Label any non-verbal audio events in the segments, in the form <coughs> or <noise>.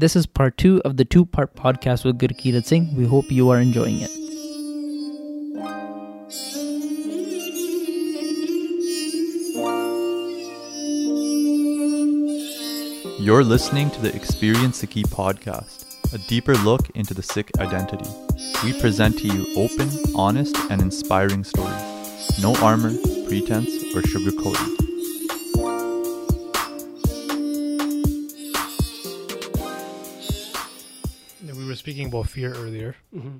This is part two of the two part podcast with Gurkirat Singh. We hope you are enjoying it. You're listening to the Experience Sikhi podcast, a deeper look into the Sikh identity. We present to you open, honest, and inspiring stories. No armor, pretense, or sugarcoating. Speaking about fear earlier, Mm-hmm.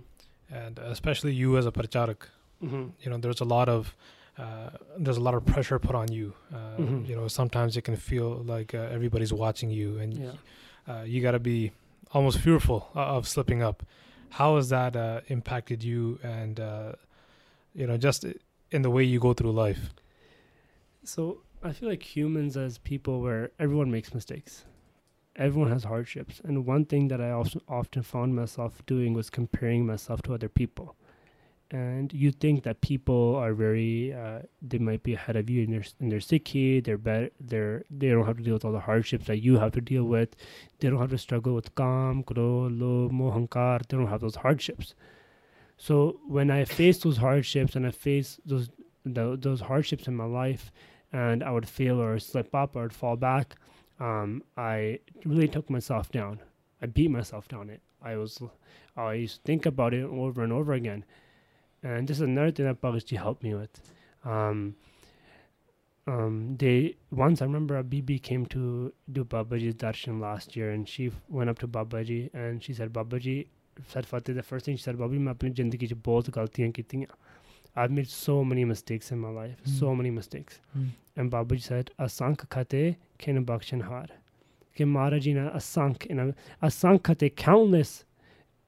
and especially you as a pracharak. Mm-hmm. You know, there's a lot of uh, there's a lot of pressure put on you. Uh, Mhm. You know, sometimes it can feel like uh, everybody's watching you, and Yeah. uh, you got to be almost fearful of slipping up. How has that uh, impacted you, and uh, you know, just in the way you go through life? So I feel like humans as people, where everyone makes mistakes, everyone has hardships, and one thing that I also often found myself doing was comparing myself to other people. And you think that people are very, uh, they might be ahead of you in their in their sikhi. They're better. They're they don't have to deal with all the hardships that you have to deal with. They don't have to struggle with kam, kro, lo, mohankar. They don't have those hardships. So when I face those hardships and I face those the, those hardships in my life, and I would fail or slip up or fall back, um, I really took myself down. I beat myself down. It. I was, I used to think about it over and over again, and this is another thing that Bhagavaji helped me with. Um, um, they once I remember a BB came to do Babaji's darshan last year, and she f- went up to Babaji and she said, "Babaji." Said Fateh, the first thing she said, Babaji, मैं अपनी जिंदगी च बहुत गलतियां कीतियां. I've made so many mistakes in my life, so many mistakes. And Babaji said, Asank khate kin bakshan har. Ke Maharaji na asank, in a, asank khate, countless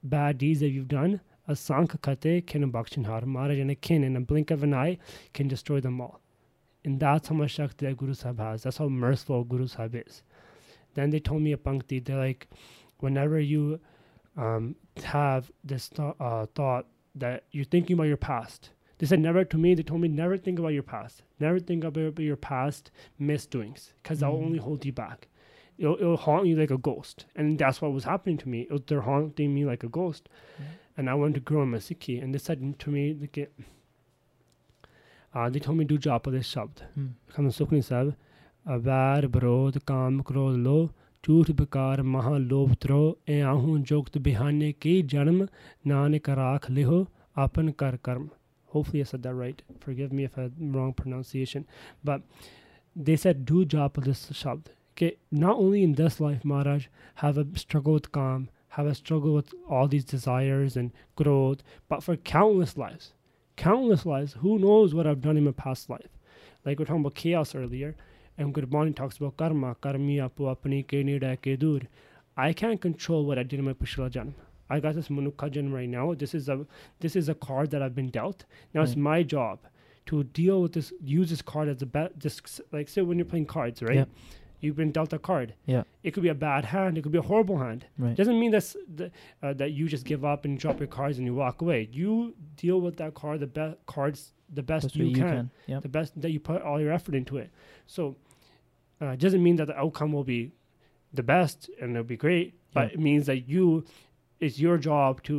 bad deeds that you've done, asank khate kin bakshan har. Maharaji na kin, in a blink of an eye, can destroy them all. And that's how much Shakti that Guru Sahib has. That's how merciful Guru Sahib is. Then they told me a pankti, they're like, whenever you um, have this th- uh, thought that you're thinking about your past, they said never to me. They told me never think about your past. Never think about your past misdoings because mm. that will only mm. hold you back. It'll, it'll, haunt you like a ghost, and that's what was happening to me. Was, they're haunting me like a ghost, mm. and I wanted to grow in. And they said to me, like, uh, they told me do japa this shabd. Khamna Sukhni Sahib, avær brodh kam krodh lo. ਝੂਠ ਬਕਾਰ ਮਹਾ ਲੋਭ ਤਰੋ ਐ ਆਹੂ ਜੋਗਤ ਬਿਹਾਨੇ ਕੀ ਜਨਮ ਨਾਨਕ ਰਾਖ ਲਿਹੋ ਆਪਨ ਕਰ ਕਰਮ hopefully I said that right. Forgive me if I had wrong pronunciation. But they said, do of this shabd. Okay, not only in this life, Maharaj, have a struggle with calm, have a struggle with all these desires and growth, but for countless lives. Countless lives. Who knows what I've done in my past life? Like we're talking about chaos earlier, and Gurbani talks about karma, karmi apu apni ke nida ke dur. I can't control what I did in my Pishla Janam. I got this Manukha Janam right now. This is a this is a card that I've been dealt. Now it's my job to deal with this, use this card as a bet. Just like say when you're playing cards, right? Yeah. You've been dealt a card. Yeah. It could be a bad hand. It could be a horrible hand. Right. Doesn't mean that's uh, that you just give up and drop your cards and you walk away. You deal with that card, the best cards, the best That's you, can, can. Yep. the best that you put all your effort into it. So, uh, it doesn't mean that the outcome will be the best and it'll be great, but Yeah. it means that you, it's your job to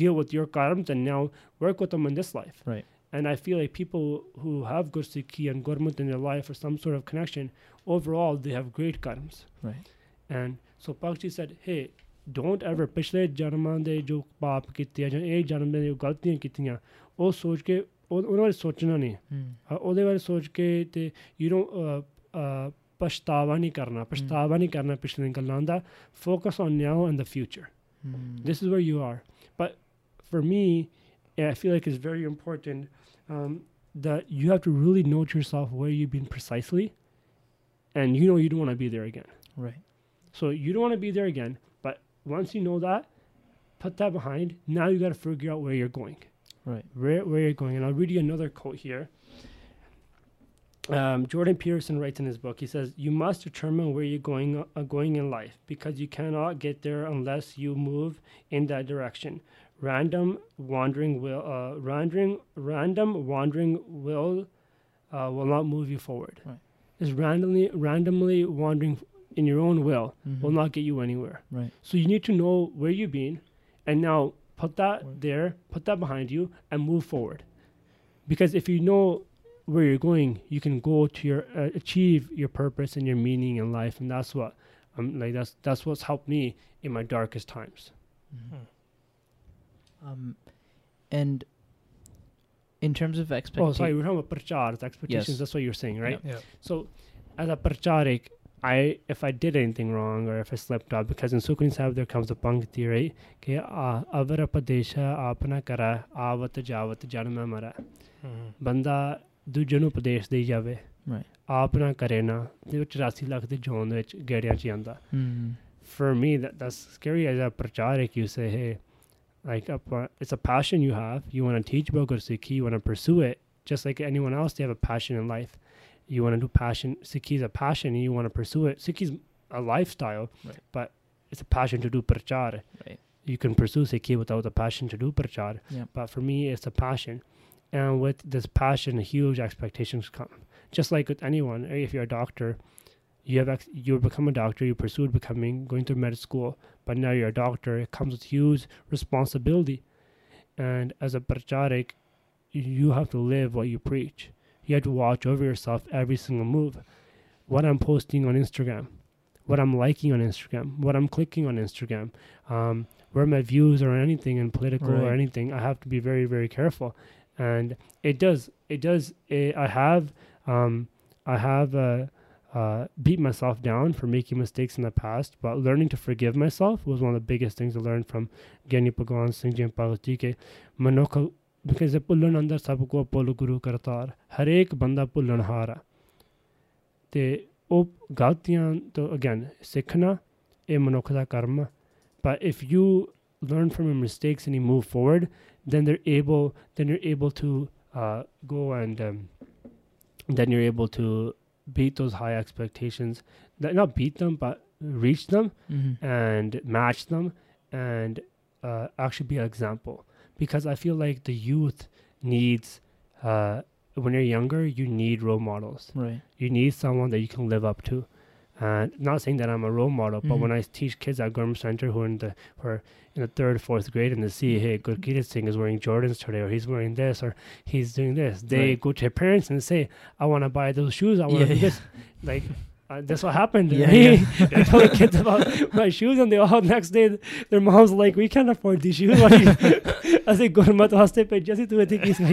deal with your karms and now work with them in this life. Right. And I feel like people who have Gursikhi and Gurmat in their life or some sort of connection, overall, they have great karms. Right. And so Pakji said, hey, don't ever ਪਿਛਲੇ ਜਨਮਾਂ ਦੇ ਜੋ ਪਾਪ ਕੀਤੇ ਆ ਜਾਂ ਇਹ ਜਨਮ ਦੇ ਜੋ ਗਲਤੀਆਂ ਕੀਤੀਆਂ ਉਹ ਸੋਚ ਕੇ ਉਹਨਾਂ ਬਾਰੇ ਸੋਚਣਾ ਨਹੀਂ ਉਹਦੇ you don't نو ਪਛਤਾਵਾ ਨਹੀਂ ਕਰਨਾ ਪਛਤਾਵਾ ਨਹੀਂ ਕਰਨਾ ਪਿਛਲੀਆਂ ਗੱਲਾਂ ਦਾ focus on now and the future Mm. this is where you are. But for me, I feel like it's very important um, that you have to really note yourself where you've been precisely, and you know you don't want to be there again. Right. So you don't want to be there again. But once you know that, put that behind. Now you got to figure out where you're going, Right. where where you're going. And I'll read you another quote here. Um, Jordan Peterson writes in his book. He says, "You must determine where you're going uh, going in life because you cannot get there unless you move in that direction. Random wandering will uh, random random wandering will uh, will not move you forward. Right. Is randomly randomly wandering in your own will Mhm. will not get you anywhere. Right. So you need to know where you've been, and now put that there, put that behind you, and move forward. Because if you know where you're going, you can go to your uh, achieve your purpose and your meaning in life, and that's what um like that's that's what's helped me in my darkest times. Mm-hmm. Hmm. Um, and in terms of expectations. Oh, sorry, we're talking about prachar, expectations. Yes. That's what you're saying, right? Yeah. yeah. So, as a pracharik, I if I did anything wrong or if I slept up, because in Sukhmani Sahib there comes a pankti, right? Ke avara padesha apna kara avat javat janma mara. Mm-hmm. Banda ਦੂਜੇ ਨੂੰ ਉਪਦੇਸ਼ ਦੇਈ ਜਾਵੇ Right. ਆਪ ਨਾ ਕਰੇ ਨਾ ਤੇ ਉਹ 84 ਲੱਖ ਦੇ ਜੋਨ ਵਿੱਚ ਗੇੜਿਆਂ 'ਚ ਹੀ ਆਉਂਦਾ Mhm. for me that that's scary as a pracharik you say hey like uh, it's a passion you have you want to teach about Sikhi you want to pursue it just like anyone else they have a passion in life you want to do passion Sikhi is a passion and you want to pursue it Sikhi is a lifestyle Right. but it's a passion to do prachar Right. you can pursue Sikhi without the passion to do prachar Yeah. but for me it's a passion and with this passion huge expectations come. Just like with anyone eh, if you're a doctor you have ex- you become a doctor you pursued becoming going through med school. But now you're a doctor it comes with huge responsibility. And as a pracharik you have to live what you preach. You have to watch over yourself every single move. What i'm posting on instagram what i'm liking on instagram what i'm clicking on instagram um, where my views or anything in political or anything i have to be very very careful and it does it does it, i have um, i have uh, uh, beat myself down for making mistakes in the past but learning to forgive myself was one of the biggest things i learned from giani bhagwan singh ji and parvati ke mano ko because ਭੁੱਲਣ ਅੰਦਰ ਸਭ ਕੋ ਭੁੱਲ ਗੁਰੂ ਕਰਤਾਰ ਹਰੇਕ ਬੰਦਾ ਭੁੱਲਣਹਾਰ ਤੇ ਉਹ ਗਲਤੀਆਂ ਤੋਂ ਅਗੇਨ ਸਿੱਖਣਾ ਇਹ ਮਨੁੱਖ ਦਾ ਕਰਮ ਪਰ if you learn from your mistakes and you move forward then they're able then you're able to uh, go and um, then you're able to beat those high expectations Th- not beat them but reach them Mhm. and match them and uh, actually be an example because i feel like the youth needs uh, when you're younger you need role models Right. you need someone that you can live up to and not saying that i'm a role model but Mhm. when i teach kids at Gurm center who are in the who are in the third fourth grade and they see hey Gurkirat Singh is wearing jordans today or he's wearing this or he's doing this they Right. go to their parents and say i want to buy those shoes i want to Yeah, do yeah. this like uh, that's what happened. Yeah, right? yeah. <laughs> I told the kids about my shoes, and they all next day their moms like, "We can't afford these shoes." What are you? I said, "Go to my house, pay just to take these." So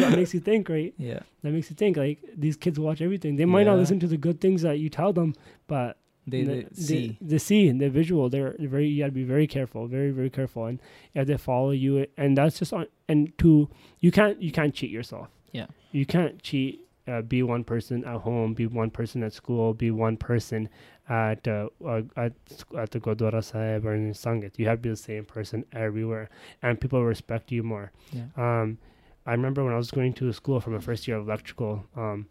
that makes you think, right? Yeah. That makes you think. Like these kids watch everything. They might not listen to the good things that you tell them, but They, the, they see. the, the see the visual. They're they're very. You got to be very careful, very very careful, and if they follow you, and that's just on. And to you can't you can't cheat yourself. Yeah. You can't cheat. Uh, be one person at home. Be one person at school. Be one person at uh, uh, at at the Gurdwara Sahib or in Sangat. You have to be the same person everywhere, and people respect you more. Yeah. Um, I remember when I was going to school for my first year of electrical. Um,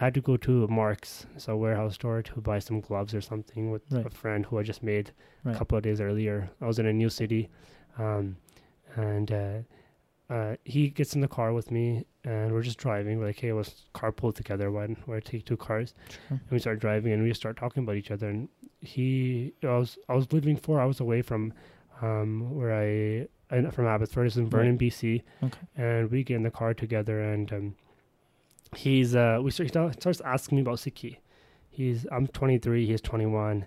I had to go to Mark's, so a warehouse store, to buy some gloves or something with Right. a friend who I just made Right. a couple of days earlier. I was in a new city, um, and uh, uh, he gets in the car with me, and we're just driving. We're like, hey, let's carpool together. Why don't we take two cars? Sure. And we start driving, and we start talking about each other. And he, I was, I was living four hours away from um, where I, from Abbotsford, it's in Vernon, BC. Okay. And we get in the car together, and um, he's, uh, we start, he starts asking me about Sikhi. He's, I'm 23, he's 21,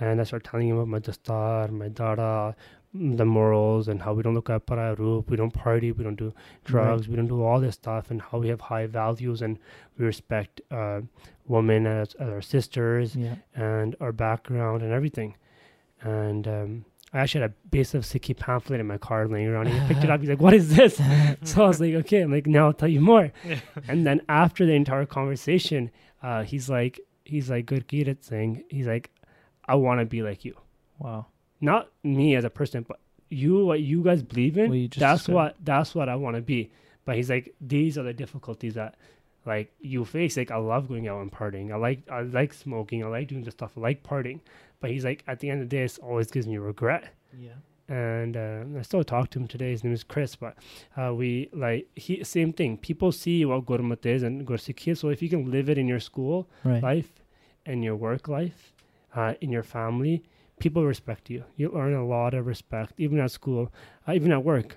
and I start telling him about my dastar, my dada, the morals, and how we don't look at pararoop, we don't party, we don't do drugs, we don't do all this stuff, and how we have high values and we respect uh, women as, as our sisters Yeah. and our background and everything. And um, I actually had a Basics of Sikhi pamphlet in my car laying around. He picked it up. He's like, "What is this?" <laughs> so I was like, "Okay." I'm like, "Now I'll tell you more." <laughs> and then after the entire conversation, uh, he's like, "He's like, Gurkirat Singh." He's like, "I want to be like you." Wow. Not me as a person, but you. What you guys believe in? Just that's described. what. That's what I want to be. But he's like, these are the difficulties that like you face like I love going out and partying. I like I like smoking. I like doing the stuff. I like partying. But he's like at the end of the day, it always gives me regret. Yeah. And uh, I still talk to him today. His name is Chris. But uh, we like he same thing. People see what Gurmat is and Gursikh is. So if you can live it in your school Right. life and your work life, uh, in your family, people respect you. You earn a lot of respect, even at school, uh, even at work.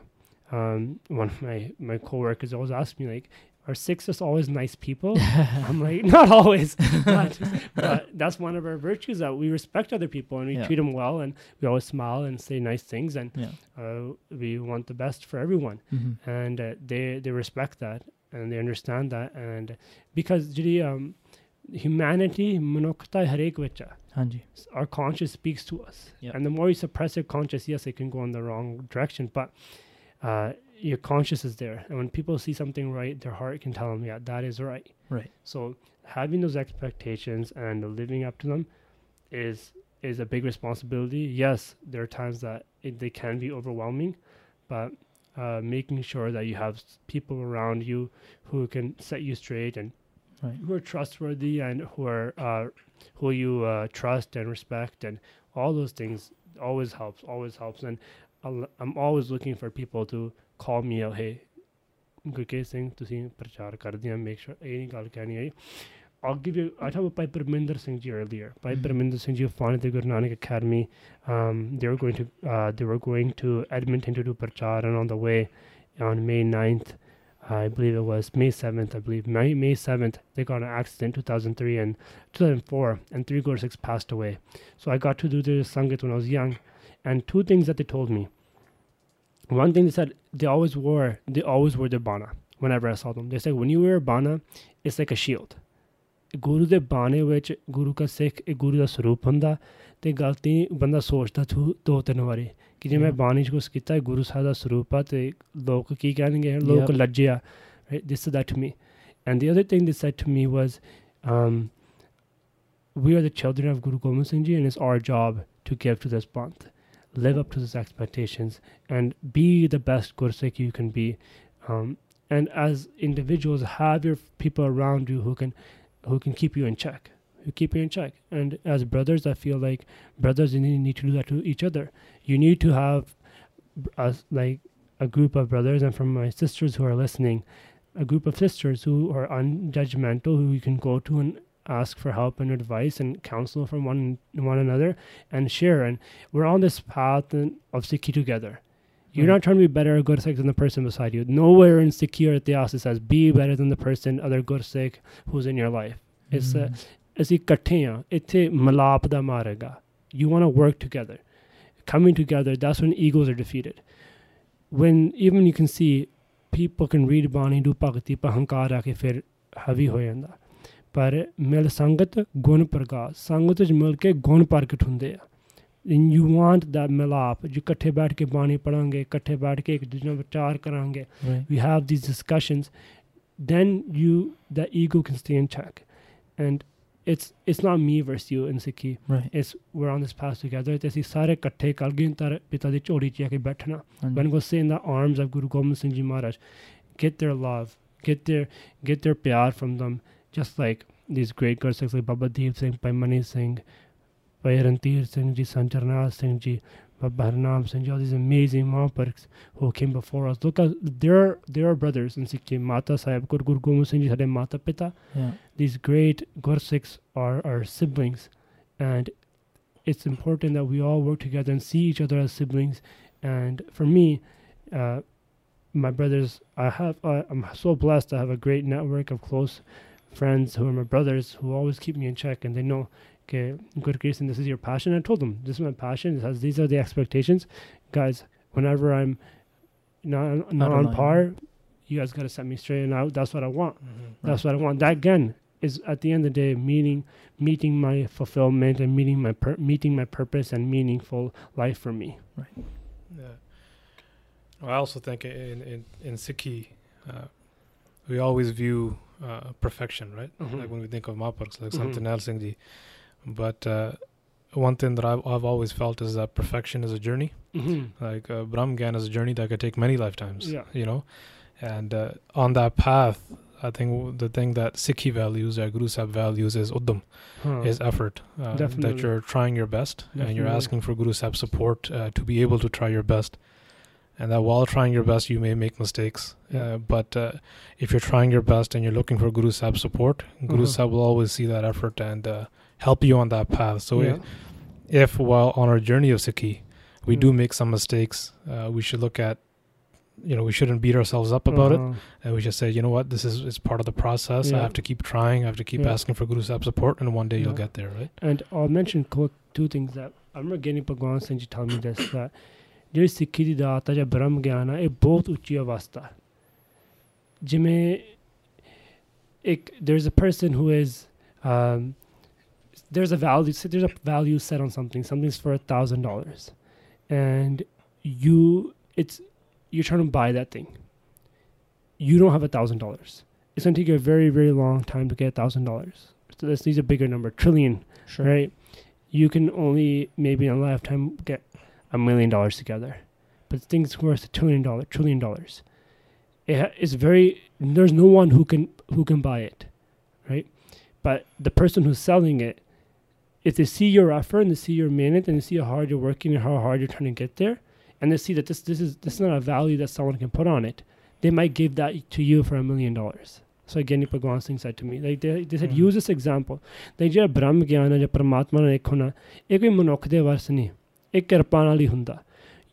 Um, one of my my coworkers always asked me like, "Are six just always nice people?" <laughs> I'm like, "Not always, but, but, that's one of our virtues that we respect other people and we yeah. treat them well and we always smile and say nice things and yeah. uh, we want the best for everyone mm-hmm. and uh, they they respect that and they understand that and because Judy um, humanity manokta har our conscience speaks to us. Yep. and the more you suppress your conscience yes it can go in the wrong direction but uh, your conscience is there. And when people see something right their heart can tell them yeah that is right. Right. So having those expectations and living up to them is is a big responsibility. Yes there are times that it, they can be overwhelming but uh, making sure that you have people around you who can set you straight and right. who are trustworthy and who are uh, who you uh, trust and respect, and all those things always helps. Always helps, and I'll, I'm always looking for people to call me out. Hey, Gurkesh Singh ਤੁਸੀਂ to ਕਰਦੇ ਆ make sure ਇਹ ਨਹੀਂ ਗੱਲ ਕਹਿਣੀ ਆਈ I'll give you. I talked about Bhai Parminder Singh earlier. Piper mm-hmm. Parminder Singh Ji founded the Guru Nanak Academy. Um, they were going to uh, they were going to Edmonton to do prachar and on the way, on May 9th, I believe it was May 7th, I believe, May, May 7th, they got an accident 2003 and 2004, and three Gursikhs passed away. So I got to do the Sangat when I was young, and two things that they told me. One thing they said, they always wore, they always wore their bana whenever I saw them. They said, when you wear a bana, it's like a shield. Guru ਦੇ ਬਾਣੇ which guru ਕਾ Guru ਇਹ ਗੁਰੂ ਦਾ ਸਰੂਪ ਹੁੰਦਾ ਤੇ ਗਲਤੀ ਬੰਦਾ ਸੋਚਦਾ do ਤਿੰਨ कि जिम्मे ಬಾಣಿಜ್ಗೂ ಸಿಕ್ಕಿತ್ತ ಗುರು ಸಾದ ಸ್ವರೂಪ ਤੇ ਲੋਕ ਕੀ ਕਹਿਣਗੇ ਲੋਕ ਲੱਜਿਆ this that to me. And the other thing they said to me was um, we are the children of Guru Gobind Singh Ji and it's our job to give to this month. Live up to these expectations and be the best Gursikh you can be. Um, and as individuals have your people around you who can who can keep you in check who keep you in check. And as brothers, I feel like brothers you need to do that to each other. You need to have us like a group of brothers, and from my sisters who are listening, a group of sisters who are unjudgmental, who you can go to and ask for help and advice and counsel from one one another and share. And we're on this path of Sikhi together. You're Right. not trying to be better or good Sikh than the person beside you. Nowhere in Sikhi or Ityas it says be better than the person, other good Sikh who's in your life. It's uh, Mhm. ਅਸੀਂ ਇਕੱਠੇ ਹਾਂ ਇੱਥੇ ਮਲਾਪ ਦਾ ਮਾਰਗ ਆ you want to work together coming together that's when egos are defeated when even you can see people can read ਬਾਣੀ do ਭਗਤੀ ਪਰ ਹੰਕਾਰ ਆ ਕੇ ਫਿਰ ਹਾਵੀ ਹੋ ਜਾਂਦਾ ਪਰ ਮਿਲ ਸੰਗਤ ਗੁਣ ਪ੍ਰਗਾਸ ਸੰਗਤ ਵਿੱਚ ਮਿਲ ਕੇ ਗੁਣ ਪ੍ਰਗਟ ਹੁੰਦੇ ਆ and you want that ਮਿਲਾਪ ਜੋ ਇਕੱਠੇ ਬੈਠ ਕੇ ਬਾਣੀ ਪੜਾਂਗੇ ਇਕੱਠੇ ਬੈਠ ਕੇ ਇੱਕ ਦੂਜੇ ਨਾਲ ਵਿਚਾਰ ਕਰਾਂਗੇ Right. we have these discussions then you that ego can stay in check and it's it's not me versus you in Sikhi. Right. It's we're on this path together. ਤੇ ਅਸੀਂ ਸਾਰੇ ਇਕੱਠੇ ਕੱਲ ਗਿਨ ਤਰ ਪਿਤਾ ਦੀ When we're in the arms of Guru Gobind Singh Ji Maharaj, get their love, get their get their pyar from them, just like these great gurus like Baba Deep Singh, Bhai Mani Singh, Bhai Randhir Singh Ji, Sancharna Singh Ji, but Barnam Sanjay, all these amazing Mahapurakhs who came before us. Look at their their brothers in Sikh Mata Sahib Gur Guru Gobind Singh Ji had Mata Pita. Yeah. These great Gursikhs are our siblings, and it's important that we all work together and see each other as siblings. And for me, uh, my brothers, I have uh, I'm so blessed. I have a great network of close friends who are my brothers who always keep me in check, and they know okay, Gurkirtan, this is your passion. I told them this is my passion. This has, these are the expectations, guys. Whenever I'm not, not on par, you guys got to set me straight, and I, that's what I want. Mhm. That's what I want. That again is at the end of the day meeting meeting my fulfillment and meeting my pur- meeting my purpose and meaningful life for me. Yeah. Well, I also think in in in Sikhi, uh, we always view uh, perfection, right? Mhm. Like when we think of Mahapurakhs, like Mhm. something else, in Ji. But uh, one thing that I've, I've always felt is that perfection is a journey. Mm-hmm. Like uh, Brahm Gyan is a journey that could take many lifetimes. Yeah. You know, and uh, on that path, I think the thing that Sikhi values, or Guru Sahib values, is uddam, Huh. is effort. Uh, that you're trying your best and you're asking for Guru Sahib support uh, to be able to try your best. And that while trying your best, you may make mistakes. Yeah. Uh, but uh, if you're trying your best and you're looking for Guru Sahib support, Guru Uh-huh. Sahib will always see that effort and uh, help you on that path. So yeah. if, if while on our journey of Sikhi, we do Mm. make some mistakes, uh, we should look at, you know, we shouldn't beat ourselves up about it. Uh-huh. And we should say, you know what, this is, is part of the process. I Yeah. have to keep trying. I have to keep Yeah. asking for Guru Sahib support. And one day you'll Yeah. get there, right? And I'll mention quick two things that I remember getting Bhagwan Singh ji tell me this <coughs> that ਜਿਹੜੀ ਸਿੱਖੀ ਦੀ ਦਾਤ ਹੈ ਜਾਂ ਬ੍ਰਹਮ ਗਿਆਨ ਹੈ ਇਹ ਬਹੁਤ ਉੱਚੀ ਅਵਸਥਾ ਹੈ ਜਿਵੇਂ ਇੱਕ there's a person who is um, there's a value there's a value set on something something's for a thousand dollars and you it's you're trying to buy that thing you don't have a thousand dollars it's going to take you a very very long time to get a thousand dollars so this needs a bigger number trillion Sure. right? You can only maybe in a lifetime get a million dollars together, but things worth a trillion dollar trillion dollars. It's very there's no one who can who can buy it, right? But the person who's selling it, if they see your effort and they see your minute and they see how hard you're working and how hard you're trying to get there, and they see that this this is this is not a value that someone can put on it, they might give that to you for a million dollars. So again, Bhagwan Singh said to me, like they, they said, Mhm. use this example. ਤੇ ਜਿਹੜਾ ਬ੍ਰਹਮ ਗਿਆਨ ਹੈ ਜਾਂ ਪਰਮਾਤਮਾ ਨਾਲ ਇੱਕ ਹੋਣਾ ਇਹ ਕੋਈ ਮਨੁੱਖ ਦੇ ਵਸ ਨਹੀਂ ਇਹ ਕਿਰਪਾ ਨਾਲ ਹੀ ਹੁੰਦਾ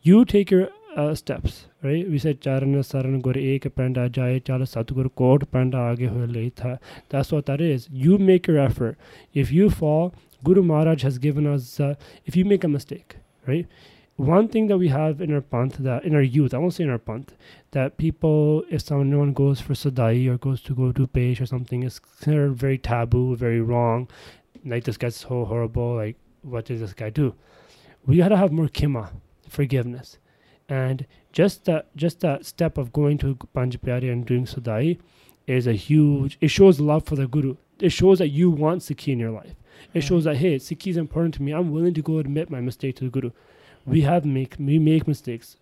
you take your steps right ਵੀ ਸੇ ਚਰਨ ਸਰਨ ਗੁਰ ਏਕ ਪੈਂਡਾ ਜਾਏ ਚਲ ਸਤਗੁਰ ਕੋਟ ਪੈਂਡਾ ਆਗੇ ਹੋਏ ਲਈ ਥਾ that's what that is you make your effort if you fall guru maharaj has given us uh, if you make a mistake right? One thing that we have in our panth that in our youth i won't say in our panth that people if someone goes for sadai or goes to go to page or something is considered very taboo very wrong. Like this guy's so horrible like what did this guy do? We gotta have more kima forgiveness. And just that just that step of going to Panj Pyare and doing sadai is a huge it shows love for the guru. It shows that you want sikhi in your life it shows that hey sikhi is important to me i'm willing to go admit my mistake to the guru we have make we make mistakes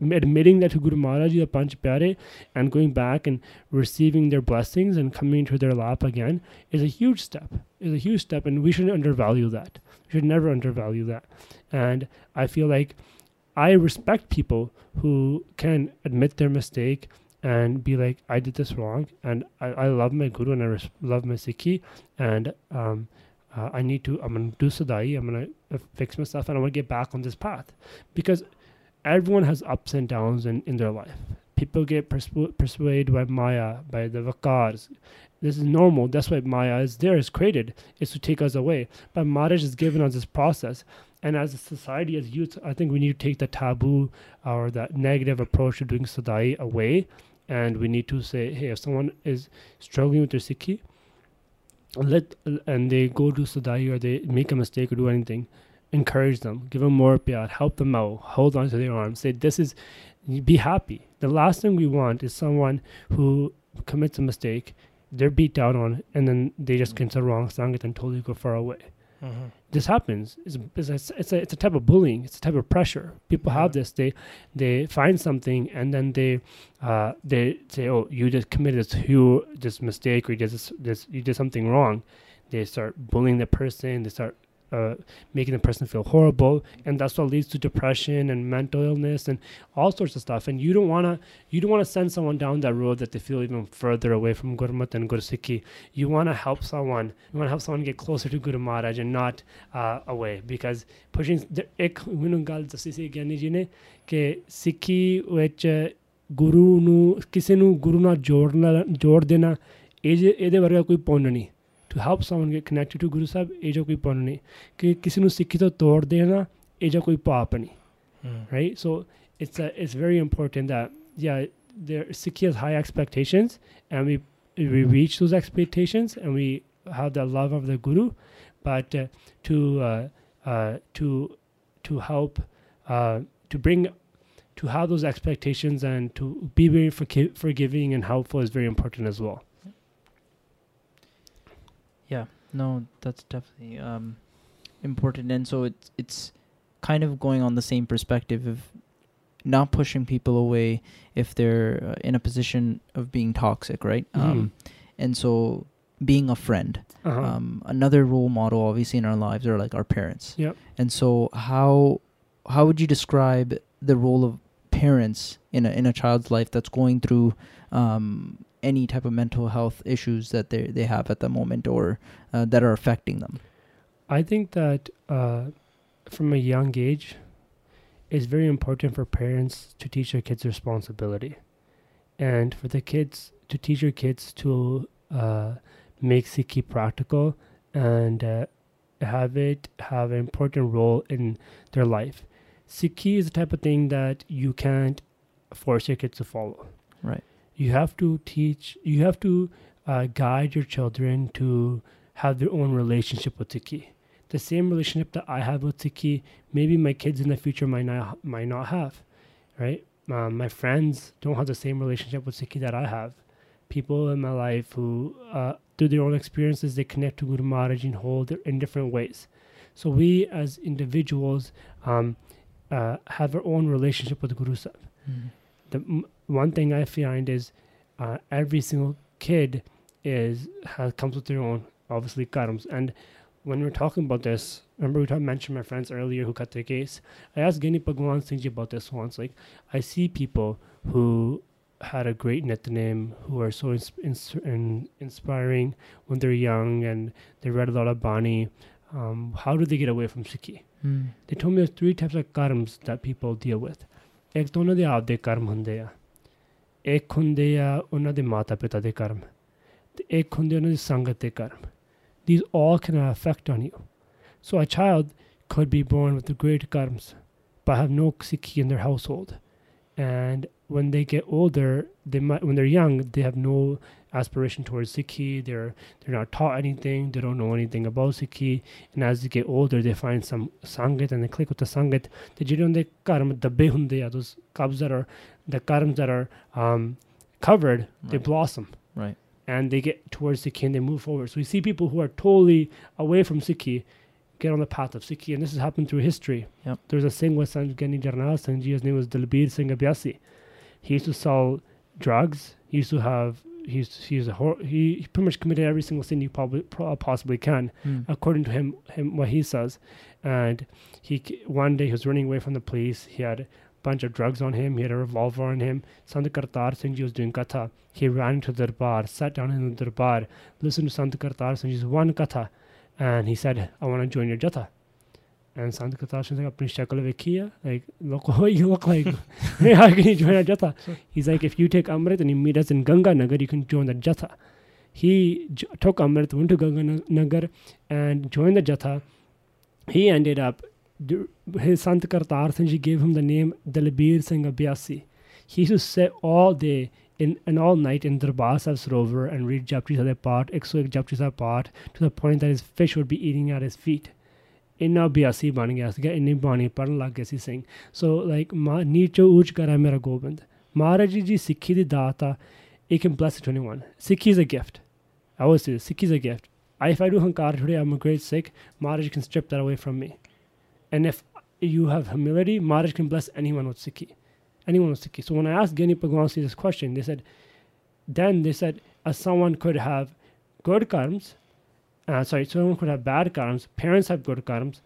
admitting that to Guru Maharaj the Panch Pyare and going back and receiving their blessings and coming to their lap again is a huge step. Is a huge step, and we shouldn't undervalue that. We should never undervalue that. And I feel like I respect people who can admit their mistake and be like, I did this wrong, and I, I love my guru and I res- love my Sikhi, and um, uh, I need to. I'm gonna do sadai. I'm gonna uh, fix myself, and I want to get back on this path because everyone has ups and downs in, in their life. People get persu- persuaded by Maya, by the Vikars. This is normal. That's why Maya is there, is created, is to take us away. But Maharaj has given us this process. And as a society, as youth, I think we need to take the taboo or that negative approach to doing sadai away. And we need to say, hey, if someone is struggling with their Sikhi, let and they go do sadai or they make a mistake or do anything, encourage them, give them more pyar, help them out, hold on to their arms, say this is, be happy. The last thing we want is someone who commits a mistake, they're beat down on, and then they just get the wrong sangat and totally go far away. Mm-hmm. This happens. It's, it's, a, it's, a, it's a type of bullying. It's a type of pressure. People have this. They they find something and then they uh, they say, "Oh, you just committed this huge this mistake or you did this, this you did something wrong." They start bullying the person. They start uh, making the person feel horrible and that's what leads to depression and mental illness and all sorts of stuff. And you don't want to you don't want to send someone down that road that they feel even further away from gurmat and gursikhi. You want to help someone. You want to help someone get closer to guru maharaj and not uh, away. Because pushing ਇੱਕ ਮੈਨੂੰ ਗੱਲ ਦੱਸੀ ਸੀ ਗਿਆਨੀ ਜੀ ਨੇ ਕਿ ਸਿੱਖੀ ਵਿੱਚ ਗੁਰੂ ਨੂੰ ਕਿਸੇ ਨੂੰ ਗੁਰੂ ਨਾਲ ਜੋੜਨਾ ਜੋੜ ਦੇਣਾ ਇਹ ਇਹਦੇ ਵਰਗਾ ਕੋਈ ਪੁੰਨ ਨਹੀਂ to help summon get connected to Guru Sahib ਇਹ ਜੋ ਕੋਈ ਪੁੰਨ ਨਹੀਂ ਕਿ ਕਿਸੇ ਨੂੰ ਸਿੱਖੀ ਤੋਂ ਤੋੜ ਦੇਣਾ ਇਹ ਜੋ ਕੋਈ ਪਾਪ ਨਹੀਂ Mm-hmm. right? So it's uh, it's very important that yeah, there Sikhi has high expectations, and we we reach those expectations, and we have the love of the guru, but uh, to uh, uh, to to help uh, to bring to have those expectations and to be very forgi- forgiving and helpful is very important as well. Yeah, no, that's definitely um, important, and so it's it's kind of going on the same perspective of not pushing people away if they're uh, in a position of being toxic, right? Um, and so being a friend. Uh-huh. Um, another role model, obviously, in our lives are like our parents. Yep. And so how how would you describe the role of parents in a in a child's life that's going through um, any type of mental health issues that they they have at the moment or uh, that are affecting them? I think that uh, from a young age, it's very important for parents to teach their kids responsibility, and for the kids to teach your kids to uh, make Sikhi practical and uh, have it have an important role in their life. Sikhi is the type of thing that you can't force your kids to follow. You have to teach. You have to uh, guide your children to have their own relationship with Sikhi. The same relationship that I have with Sikhi, maybe my kids in the future might not might not have, right? Um, my friends don't have the same relationship with Sikhi that I have. People in my life who, uh, through their own experiences, they connect to Guru Maharaj and hold it in different ways. So we, as individuals, um, uh, have our own relationship with Guru Sahib Mm. The m- one thing I find is uh, every single kid is has comes with their own obviously karms. And when we are talking about this, remember we talked, mentioned my friends earlier who cut their case. I asked Giani Bhagwan Singh about this once. Like I see people who had a great net name, who are so ins- ins- in, inspiring when they're young and they read a lot of Bani. Um, how do they get away from Sikhi? Mm. They told me there's three types of karms that people deal with. ਇੱਕ ਤਾਂ ਉਹਨਾਂ ਦੇ ਆਪ ਦੇ ਕਰਮ ਹੁੰਦੇ ਆ ਇੱਕ ਹੁੰਦੇ ਆ ਉਹਨਾਂ ਦੇ ਮਾਤਾ ਪਿਤਾ ਦੇ ਕਰਮ ਤੇ ਇੱਕ ਹੁੰਦੇ ਉਹਨਾਂ ਦੀ ਸੰਗਤ ਦੇ ਕਰਮ these all can have effect on you so a child could be born with the great karms but have no sikhi in their household and when they get older, they might when they're young, they have no aspiration towards Sikhi. They're they're not taught anything. They don't know anything about Sikhi. And as they get older, they find some sangat and they click with the sangat. The jidon the karma the hunde those kabs that are the karms that are um, covered. Right. They blossom. Right. And they get towards Sikhi and they move forward. So we see people who are totally away from Sikhi get on the path of Sikhi, and this has happened through history. Yep. There's a Singh with Sanjgani Jarnal Sanji, his name was Dalbir Singh Abhyasi he used to sell drugs. He used to have he's he's a hor- he, he pretty much committed every single sin you probably pro- possibly can Mm. according to him, him what he says. And he one day he was running away from the police. He had a bunch of drugs on him. He had a revolver on him. Sant Kartar Singh ji was doing katha. He ran into the darbar, sat down in the darbar, listened to Sant Kartar Singh ji's one katha, and he said, "I want to join your jatha." And Sant Kartar Singh said, "Apni shakal vekhiya, like look <laughs> what you look like. <laughs> How can you join our jatha?" He's like, "If you take Amrit and you meet us in Ganga Nagar, you can join the jatha." He j- took Amrit, went to Ganga Nagar, and joined the jatha. He ended up, his Sant Kartar Singh ji gave him the name Dalbir Singh Abhyasi. He used to sit all day in and all night in Darbar Sahib Sarovar and read Japji Sahib part, 101 Japji Sahib part, to the point that his fish would be eating at his feet. ਇੰਨਾ ਬਿਆਸੀ ਬਣ ਗਿਆ ਸੀਗਾ ਇੰਨੀ ਬਾਣੀ ਪੜਨ ਲੱਗ ਗਿਆ ਸੀ ਸਿੰਘ ਸੋ ਲਾਈਕ ਮਾ ਨੀਚੋ ਉੱਚ ਕਰਾ ਮੇਰਾ ਗੋਬਿੰਦ ਮਹਾਰਾਜ ਜੀ ਜੀ ਸਿੱਖੀ ਦੀ ਦਾਤ ਆ it can bless anyone ਸਿੱਖੀ is a gift I always say this ਸਿੱਖੀ is a gift I, if I do hankar today I'm a great Sikh Maharaj can strip that away from me and if you have humility Maharaj can bless anyone with Sikhi anyone with Sikhi so when I asked Gani Bhagwansi this question they said then they said as someone could have good karms uh, sorry, someone could have bad karms. Parents have good karms,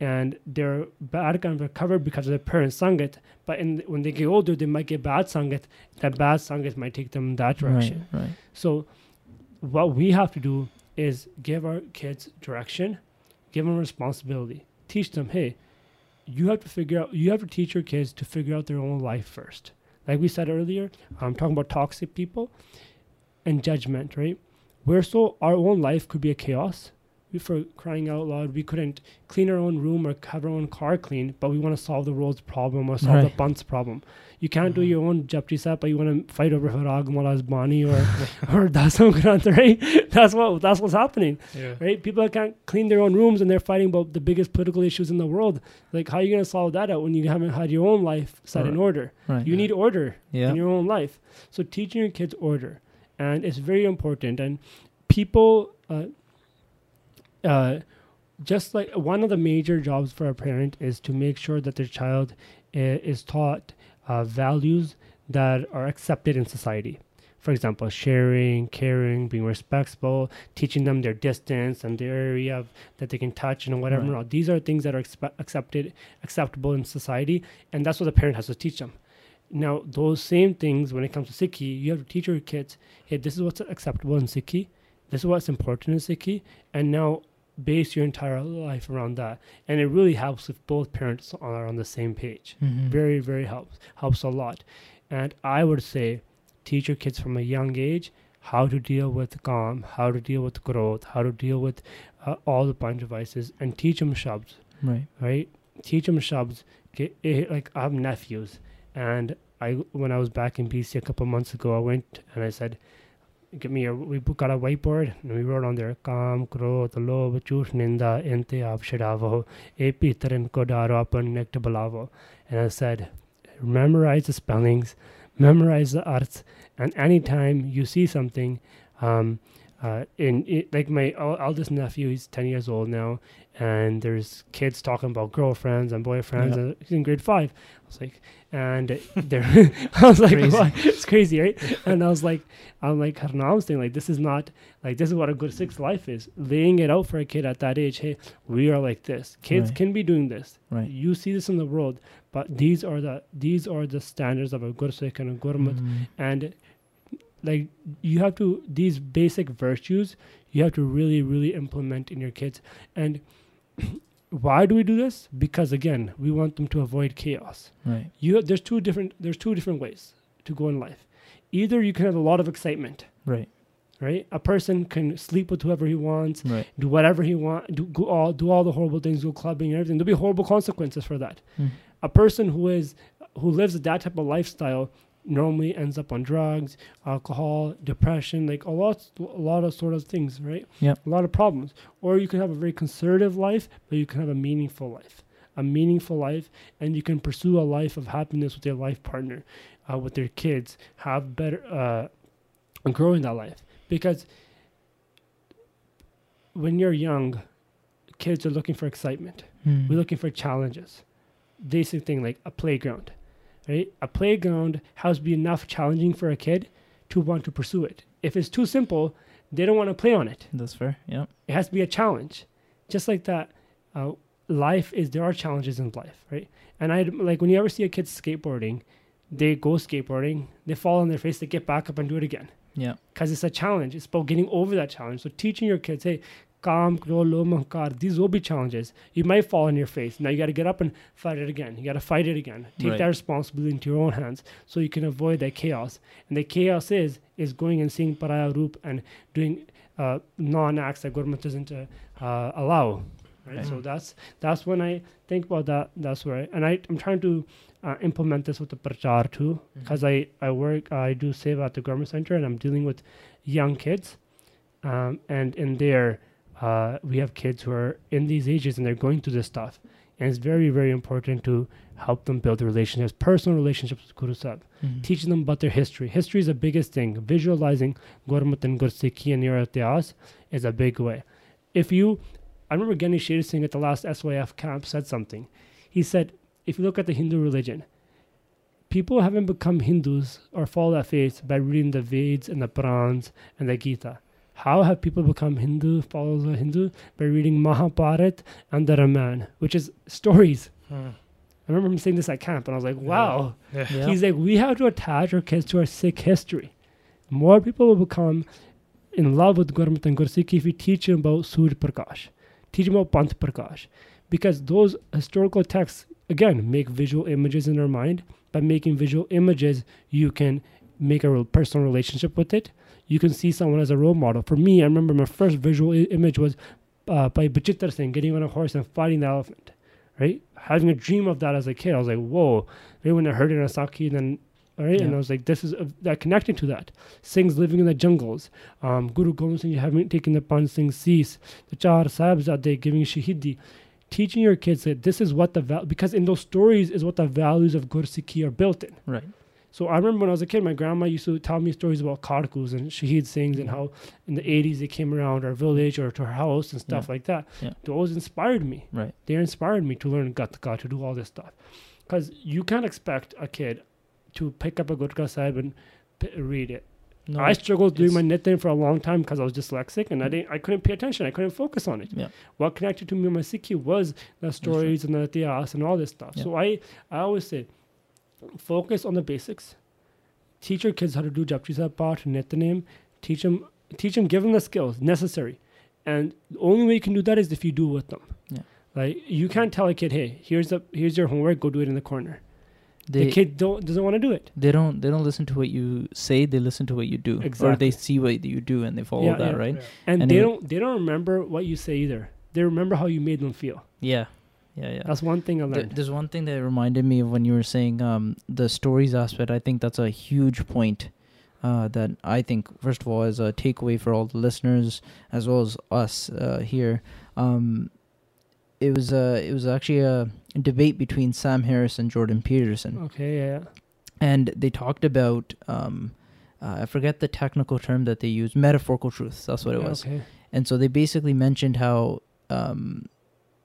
and their bad karms are covered because of their parents' sangat. But in, when they get older, they might get bad sangat. That bad sangat might take them in that direction. Right. Right. So, what we have to do is give our kids direction, give them responsibility, teach them, hey, you have to figure out, you have to teach your kids to figure out their own life first. Like we said earlier, I'm talking about toxic people and judgment, right? We're so, our own life could be a chaos. We, for crying out loud, we couldn't clean our own room or have our own car clean, but we want to solve the world's problem or solve the Right. bunt's problem. You can't do Mhm. your own Japji Sahib, but you want to fight over Harag Mala's Bani or <laughs> or Dasam Granth, right? <laughs> That's what that's what's happening, Yeah. right? People can't clean their own rooms and they're fighting about the biggest political issues in the world. Like, how are you going to solve that out when you haven't had your own life set in order? Right. You need order yeah. in your own life. So teaching your kids order, and it's very important. And people, uh, uh, just like one of the major jobs for a parent is to make sure that their child i- is taught uh, values that are accepted in society. For example, sharing, caring, being respectful, teaching them their distance and their area of, that they can touch and whatever. Right. These are things that are expe- accepted, acceptable in society, and that's what the parent has to teach them. Now, those same things when it comes to Sikhi, you have to teach your kids, hey, this is what's acceptable in Sikhi, this is what's important in Sikhi, and now base your entire life around that, and it really helps if both parents are on the same page. Mhm. Very, very helps helps a lot. And I would say, teach your kids from a young age how to deal with calm, how to deal with growth, how to deal with uh, all the punch devices, and teach them shabs right. right? Teach them shabs. Get, eh, like I have nephews, and I when I was back in BC a couple months ago, I went and I said, "Give me a." We got a whiteboard and we wrote on there, "Kam, kro, talo, chush, ninda, ente, ab, shadavo, epi, tarin, kodaro, apan, nekta, balavo." And I said, memorize the spellings, memorize the arts, and anytime you see something, um, uh, it, like my el- eldest nephew, he's ten years old now, and there's kids talking about girlfriends and boyfriends. Yeah. And he's in grade five. I was like, and they're, <laughs> I was like, Crazy. It's crazy, right? And I was like, I'm like, I don't know, I was thinking like, this is not like this is what a good six life is. Laying it out for a kid at that age. Hey, we are like this. Kids Right. can be doing this. Right. You see this in the world, but these are the these are the standards of a good sikh and a gurmat Mm. and like you have to these basic virtues you have to really really implement in your kids and <clears throat> why do we do this because again we want them to avoid chaos Right. you there's two different there's two different ways to go in life either you can have a lot of excitement Right. right a person can sleep with whoever he wants Right. do whatever he wants do go all do all the horrible things go clubbing and everything there'll be horrible consequences for that Mm. a person who is who lives that type of lifestyle normally ends up on drugs, alcohol, depression, like a lot, a lot of sort of things, right? Yeah. A lot of problems. Or you can have a very conservative life, but you can have a meaningful life, a meaningful life, and you can pursue a life of happiness with your life partner, uh, with their kids, have better, uh, and grow in that life. Because when you're young, kids are looking for excitement. Mm. We're looking for challenges. Basic thing like a playground, right? A playground has to be enough challenging for a kid to want to pursue it. If it's too simple, they don't want to play on it. That's fair. Yeah. It has to be a challenge. Just like that, uh, life is there are challenges in life, right? And I like when you ever see a kid skateboarding, they go skateboarding, they fall on their face, they get back up and do it again Yeah. because it's a challenge. It's about getting over that challenge. So teaching your kids, hey, kam, kro, lo, mankar, these will be challenges. You might fall on your face. Now you got to get up and fight it again. You got to fight it again. Take Right. that responsibility into your own hands so you can avoid that chaos. And the chaos is is going and seeing paraya roop and doing uh, non-acts that Gurmat doesn't uh, uh, allow. Right. Right. So that's that's when I think about that. That's where I, and I I'm trying to uh, implement this with the prachar too because I I work I do save at the government center and I'm dealing with young kids, um, and in there uh, we have kids who are in these ages and they're going through this stuff, and it's very very important to help them build relationships, personal relationships with Guru Sahib, Mhm. teaching them about their history. History is the biggest thing. Visualizing Gurmat and Gursikhi and your Ityas is a big way. If you, I remember Giani Sher Singh at the last SYF camp said something. He said, if you look at the Hindu religion, people haven't become Hindus or follow that faith by reading the Vedas and the Purans and the Gita. How have people become Hindu, follow the Hindu? By reading Mahabharat and the Ramayana, which is stories. Hmm. I remember him saying this at camp, and I was like, wow. Yeah. Yeah. He's like, we have to attach our kids to our Sikh history. More people will become in love with Gurmat and Gursikhi if we teach them about Suraj Prakash, teach them about Panth Prakash. Because those historical texts, again, make visual images in their mind. By making visual images, you can make a real personal relationship with it. You can see someone as a role model. For me, I remember my first visual I- image was uh, by Bachitra Singh getting on a horse and fighting the elephant, right? Having a dream of that as a kid, I was like, whoa. Right when I heard it in Asaki, then, right, and I was like, this is uh, that connected to that. Singh's living in the jungles. Um, Guru Gobind Singh having taken the Pan Singh cease. The Char Sahibzade giving Shahidi. Teaching your kids that this is what the val- because in those stories is what the values of Gursikhi are built in. Right. So I remember when I was a kid, my grandma used to tell me stories about Kharkus and Shahid Singhs and how in the 80s they came around our village or to our house and stuff Yeah. like that. Yeah. Those inspired me. Right. They inspired me to learn Gatka, to do all this stuff. Because you can't expect a kid to pick up a Gutka Sahib and p- read it. No. I struggled doing my nitnem for a long time because I was dyslexic and I mm. didn't, I couldn't pay attention. I couldn't focus on it. Yeah. What connected to me and my Sikhi was the stories and the tiyas and all this stuff. Yeah. So I, I always say, focus on the basics. Teach your kids how to do Japji Sahib Path, Nitnem. Teach them, teach them, give them the skills necessary. and the only way you can do that is if you do it with them. Yeah. Like you can't tell a kid, hey, here's the here's your homework, go do it in the corner. They the kid don't doesn't want to do it. they don't they don't listen to what you say. They listen to what you do, exactly. or they see what you do and they follow Yeah, that, yeah. right? And, And they don't they don't remember what you say either. They remember how you made them feel. Yeah, yeah, yeah. That's one thing I learned. there's one thing that reminded me of when you were saying um, the stories aspect. I think that's a huge point uh, that I think, first of all, as a takeaway for all the listeners as well as us uh, here. Um, it was uh, it was actually a debate between Sam Harris and Jordan Peterson, okay, yeah. and they talked about um, uh, I forget the technical term that they used, metaphorical truths. That's what it was. Okay. And so they basically mentioned how, um,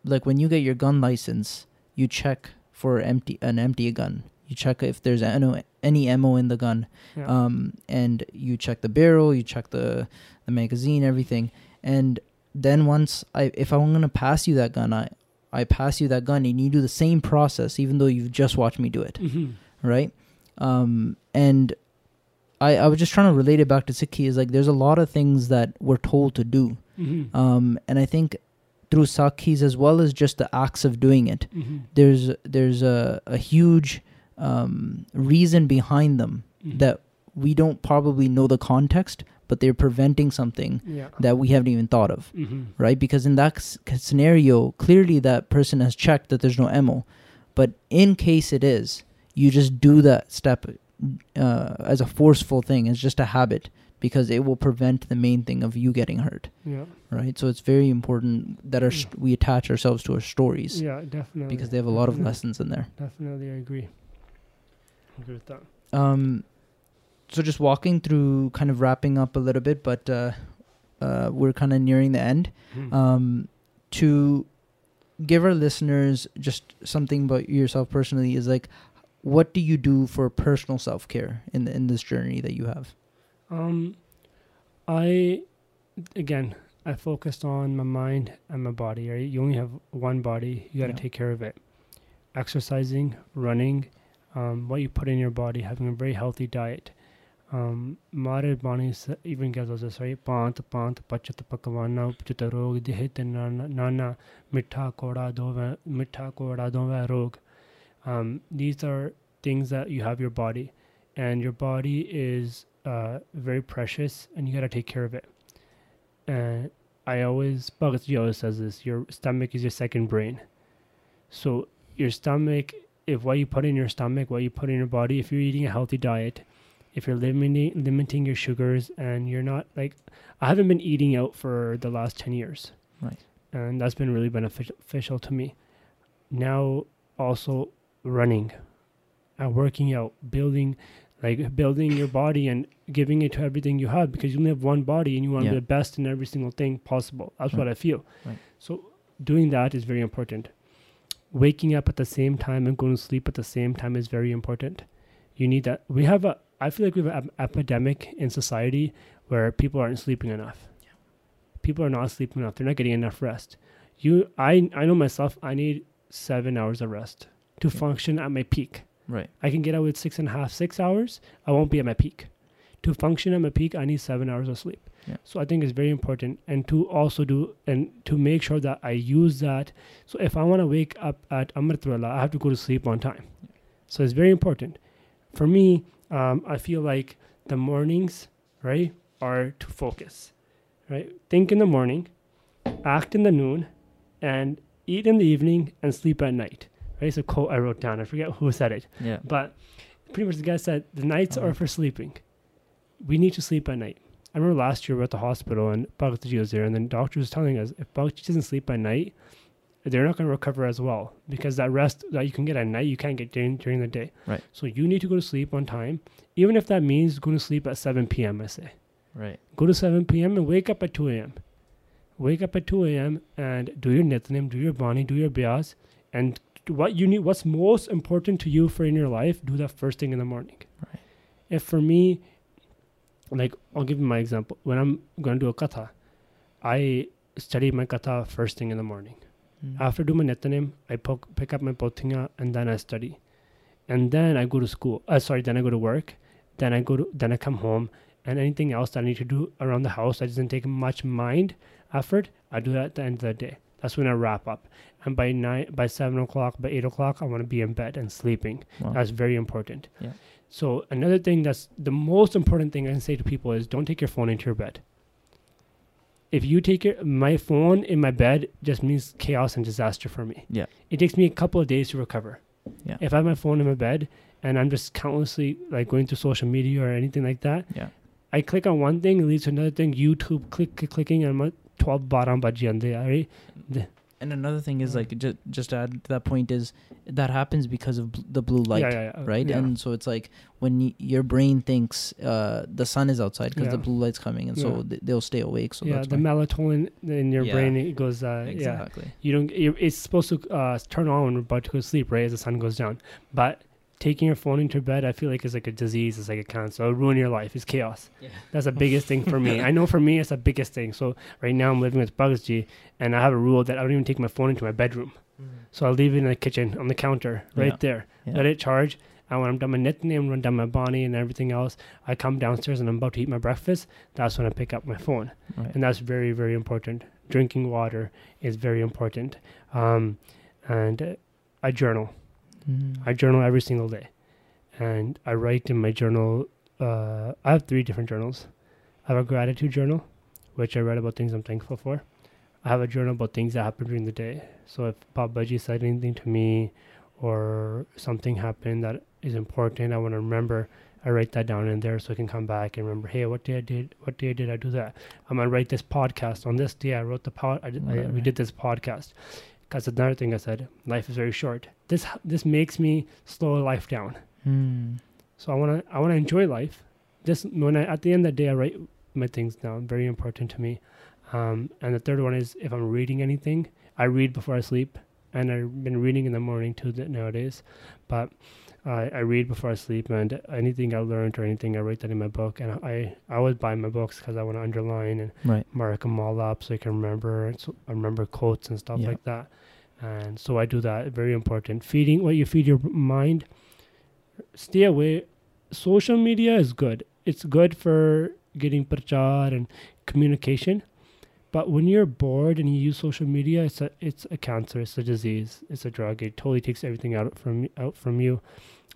like when you get your gun license, you check for empty an empty gun. You check if there's any, any ammo in the gun, Yeah. um, and you check the barrel, you check the the magazine, everything. And then once I, if I'm gonna pass you that gun, I I pass you that gun, and you do the same process, even though you've just watched me do it Mhm. right? Um, and I I was just trying to relate it back to Sikhi is like there's a lot of things that we're told to do, Mhm. um, and I think through Sakhis as well as just the acts of doing it, Mhm. there's there's a a huge um, reason behind them Mhm. that we don't probably know the context, but they're preventing something yeah. that we haven't even thought of Mhm. right? Because in that s- scenario, clearly that person has checked that there's no ammo, but in case it is, you just do that step uh, as a forceful thing, It's just a habit, because it will prevent the main thing of you getting hurt, Yeah. right? So it's very important that our st- we attach ourselves to our stories Yeah, definitely. because they have a lot of lessons in there. Definitely, I agree. I agree with that. Um, so just walking through, kind of wrapping up a little bit, but uh, uh, we're kind of nearing the end. Mhm. um, to give our listeners just something about yourself personally is like what do you do for personal self-care in the, in this journey that you have um, I again, I focused on my mind and my body. Right, you only have one body. You got to yeah. take care of it. Exercising, running, um, what you put in your body, having a very healthy diet. Um, මාරෙ even ඉවන් ගැසස සයි පාන්ත පාන්ත පච්චත පකවන්න උපචත රෝග දිහෙත නාන මිට්ඨා කෝඩා Dowa dova කෝඩා Dowa රෝග um, these are things that you have your body and your body is uh, very precious and you got to take care of it. And I always Bhagavad always says this your stomach is your second brain. So your stomach if what you put in your stomach what you put in your body if you're eating a healthy diet if you're limiting limiting your sugars and you're not like I haven't been eating out for the last 10 years. Right. and that's been really beneficial to me. Now also running and working out building like building your body and giving it to everything you have because you only have one body and you want to Yeah. be the best in every single thing possible. That's what i feel. Right. so doing that is very important. Waking up at the same time and going to sleep at the same time is very important. You need that. We have a i feel like we have an epidemic in society where people aren't sleeping enough. People are not sleeping enough. They're not getting enough rest. You i i know myself i need seven hours of rest to Yeah. function at my peak right I can get out with six and a half, six hours. I won't be at my peak. To function at my peak, I need seven hours of sleep. Yeah. So I think it's very important, and to also do and to make sure that I use that. So if I want to wake up at Amritvela, I have to go to sleep on time. So it's very important. For me, um, I feel like the mornings, right, are to focus, right. Think in the morning, act in the noon, and eat in the evening and sleep at night. Right. It's a quote I wrote down. I forget who said it. yeah But pretty much the guy said the nights Uh-huh. are for sleeping. We need to sleep at night. I remember last year we were at the hospital and Bhagavaji was there, and then doctor was telling us if Bhagavaji doesn't sleep at night, they're not going to recover as well because that rest that you can get at night you can't get during, during the day. Right. So you need to go to sleep on time, even if that means going to sleep at 7 p.m. I say right go to 7 p.m. and wake up at 2 a.m. Wake up at 2 a.m. and do your nitnem, do your bani, do your bias, and what you need, what's most important to you for in your life, do that first thing in the morning. Right. If for me, like I'll give you my example. When I'm going to do a katha, I study my katha first thing in the morning. Mm. After do my nitnem, I poke, pick up my potinga and then I study, and then I go to school. Uh, sorry, then I go to work. Then I go to then I come home, and anything else that I need to do around the house that doesn't take much mind, effort, I do that at the end of the day. That's when I wrap up. And by nine, by seven o'clock, by eight o'clock, I want to be in bed and sleeping. Wow. That's very important. Yeah. So another thing that's the most important thing I can say to people is don't take your phone into your bed. If you take your my phone in my bed, just means chaos and disaster for me. Yeah. It takes me a couple of days to recover. Yeah. If I have my phone in my bed and I'm just countlessly like going through social media or anything like that, yeah. I click on one thing, it leads to another thing. YouTube, click, click clicking, and I'm 12 baram ande, right? And another thing is Mm. like just just add to that point is that happens because of bl- the blue light. yeah, yeah, yeah. right? Yeah. And so it's like when y- your brain thinks uh, the sun is outside because the blue light's coming, and Yeah. so th- they'll stay awake. So yeah, that's the melatonin in your Yeah. brain it goes. Uh, Yeah, exactly. you don't. it's supposed to uh, turn on when we're about to go to sleep, right? As the sun goes down. But taking your phone into bed, I feel like is like a disease. It's like a cancer. It'll ruin your life. It's chaos. Yeah. That's the biggest thing for me. <laughs> I know for me, it's the biggest thing. So right now I'm living with Bugs G, and I have a rule that I don't even take my phone into my bedroom. So I'll leave it in the kitchen on the counter right Yeah. there. Yeah. Let it charge. And when I'm done my and when I'm done my body and everything else, I come downstairs and I'm about to eat my breakfast. That's when I pick up my phone Right. and that's very very important drinking water is very important um, and uh, i journal Mm. i journal every single day and i write in my journal uh, i have three different journals i have a gratitude journal which i write about things i'm thankful for i have a journal about things that happen during the day so if Bob Budgie said anything to me or something happened that is important i want to remember I write that down in there so I can come back and remember, hey, what day I did, what day did I do that? I'm gonna write this podcast on this day. I wrote the pod. I did, I, we did this podcast. Because another thing I said, life is very short. This this makes me slow life down. Mm. So I wanna I wanna enjoy life. This when I at the end of the day I write my things down. Very important to me. Um, and the third one is if I'm reading anything, I read before I sleep, and I've been reading in the morning too nowadays. But I I read before I sleep, and anything I learned or anything I write that in my book. And I I always buy my books because I want to underline and Right. mark them all up so I can remember and so I remember quotes and stuff Yeah. like that. And so I do that. Very important. Feeding what you feed your mind. Stay away. Social media is good. It's good for getting prachar and communication. But when you're bored and you use social media, it's a it's a cancer. It's a disease. It's a drug. It totally takes everything out from out from you.